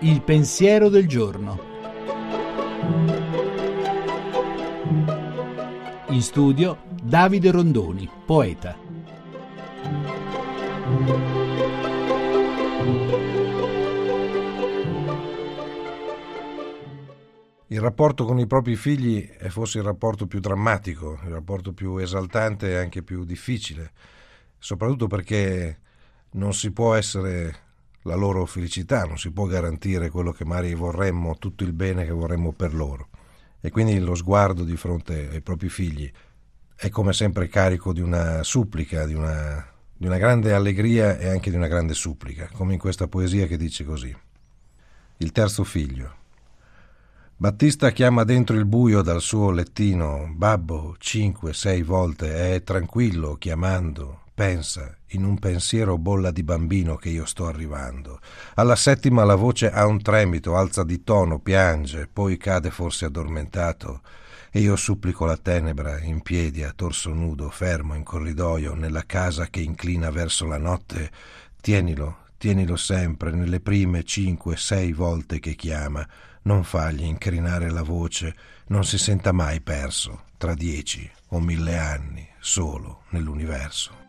Il pensiero del giorno. In studio Davide Rondoni, poeta. Il rapporto con i propri figli è forse il rapporto più drammatico, il rapporto più esaltante e anche più difficile, soprattutto perché non si può essere la loro felicità, non si può garantire quello che magari vorremmo, tutto il bene che vorremmo per loro. E quindi lo sguardo di fronte ai propri figli è come sempre carico di una supplica, di una, di una grande allegria e anche di una grande supplica, come in questa poesia che dice così. Il terzo figlio. Battista chiama dentro il buio dal suo lettino, babbo, cinque, sei volte, è tranquillo, chiamando, pensa, in un pensiero bolla di bambino che io sto arrivando. Alla settima la voce ha un tremito, alza di tono, piange, poi cade forse addormentato, e io supplico la tenebra, in piedi, a torso nudo, fermo in corridoio, nella casa che inclina verso la notte, tienilo, tienilo sempre, nelle prime cinque, sei volte che chiama, non fagli incrinare la voce, non si senta mai perso, tra dieci o mille anni, solo nell'universo.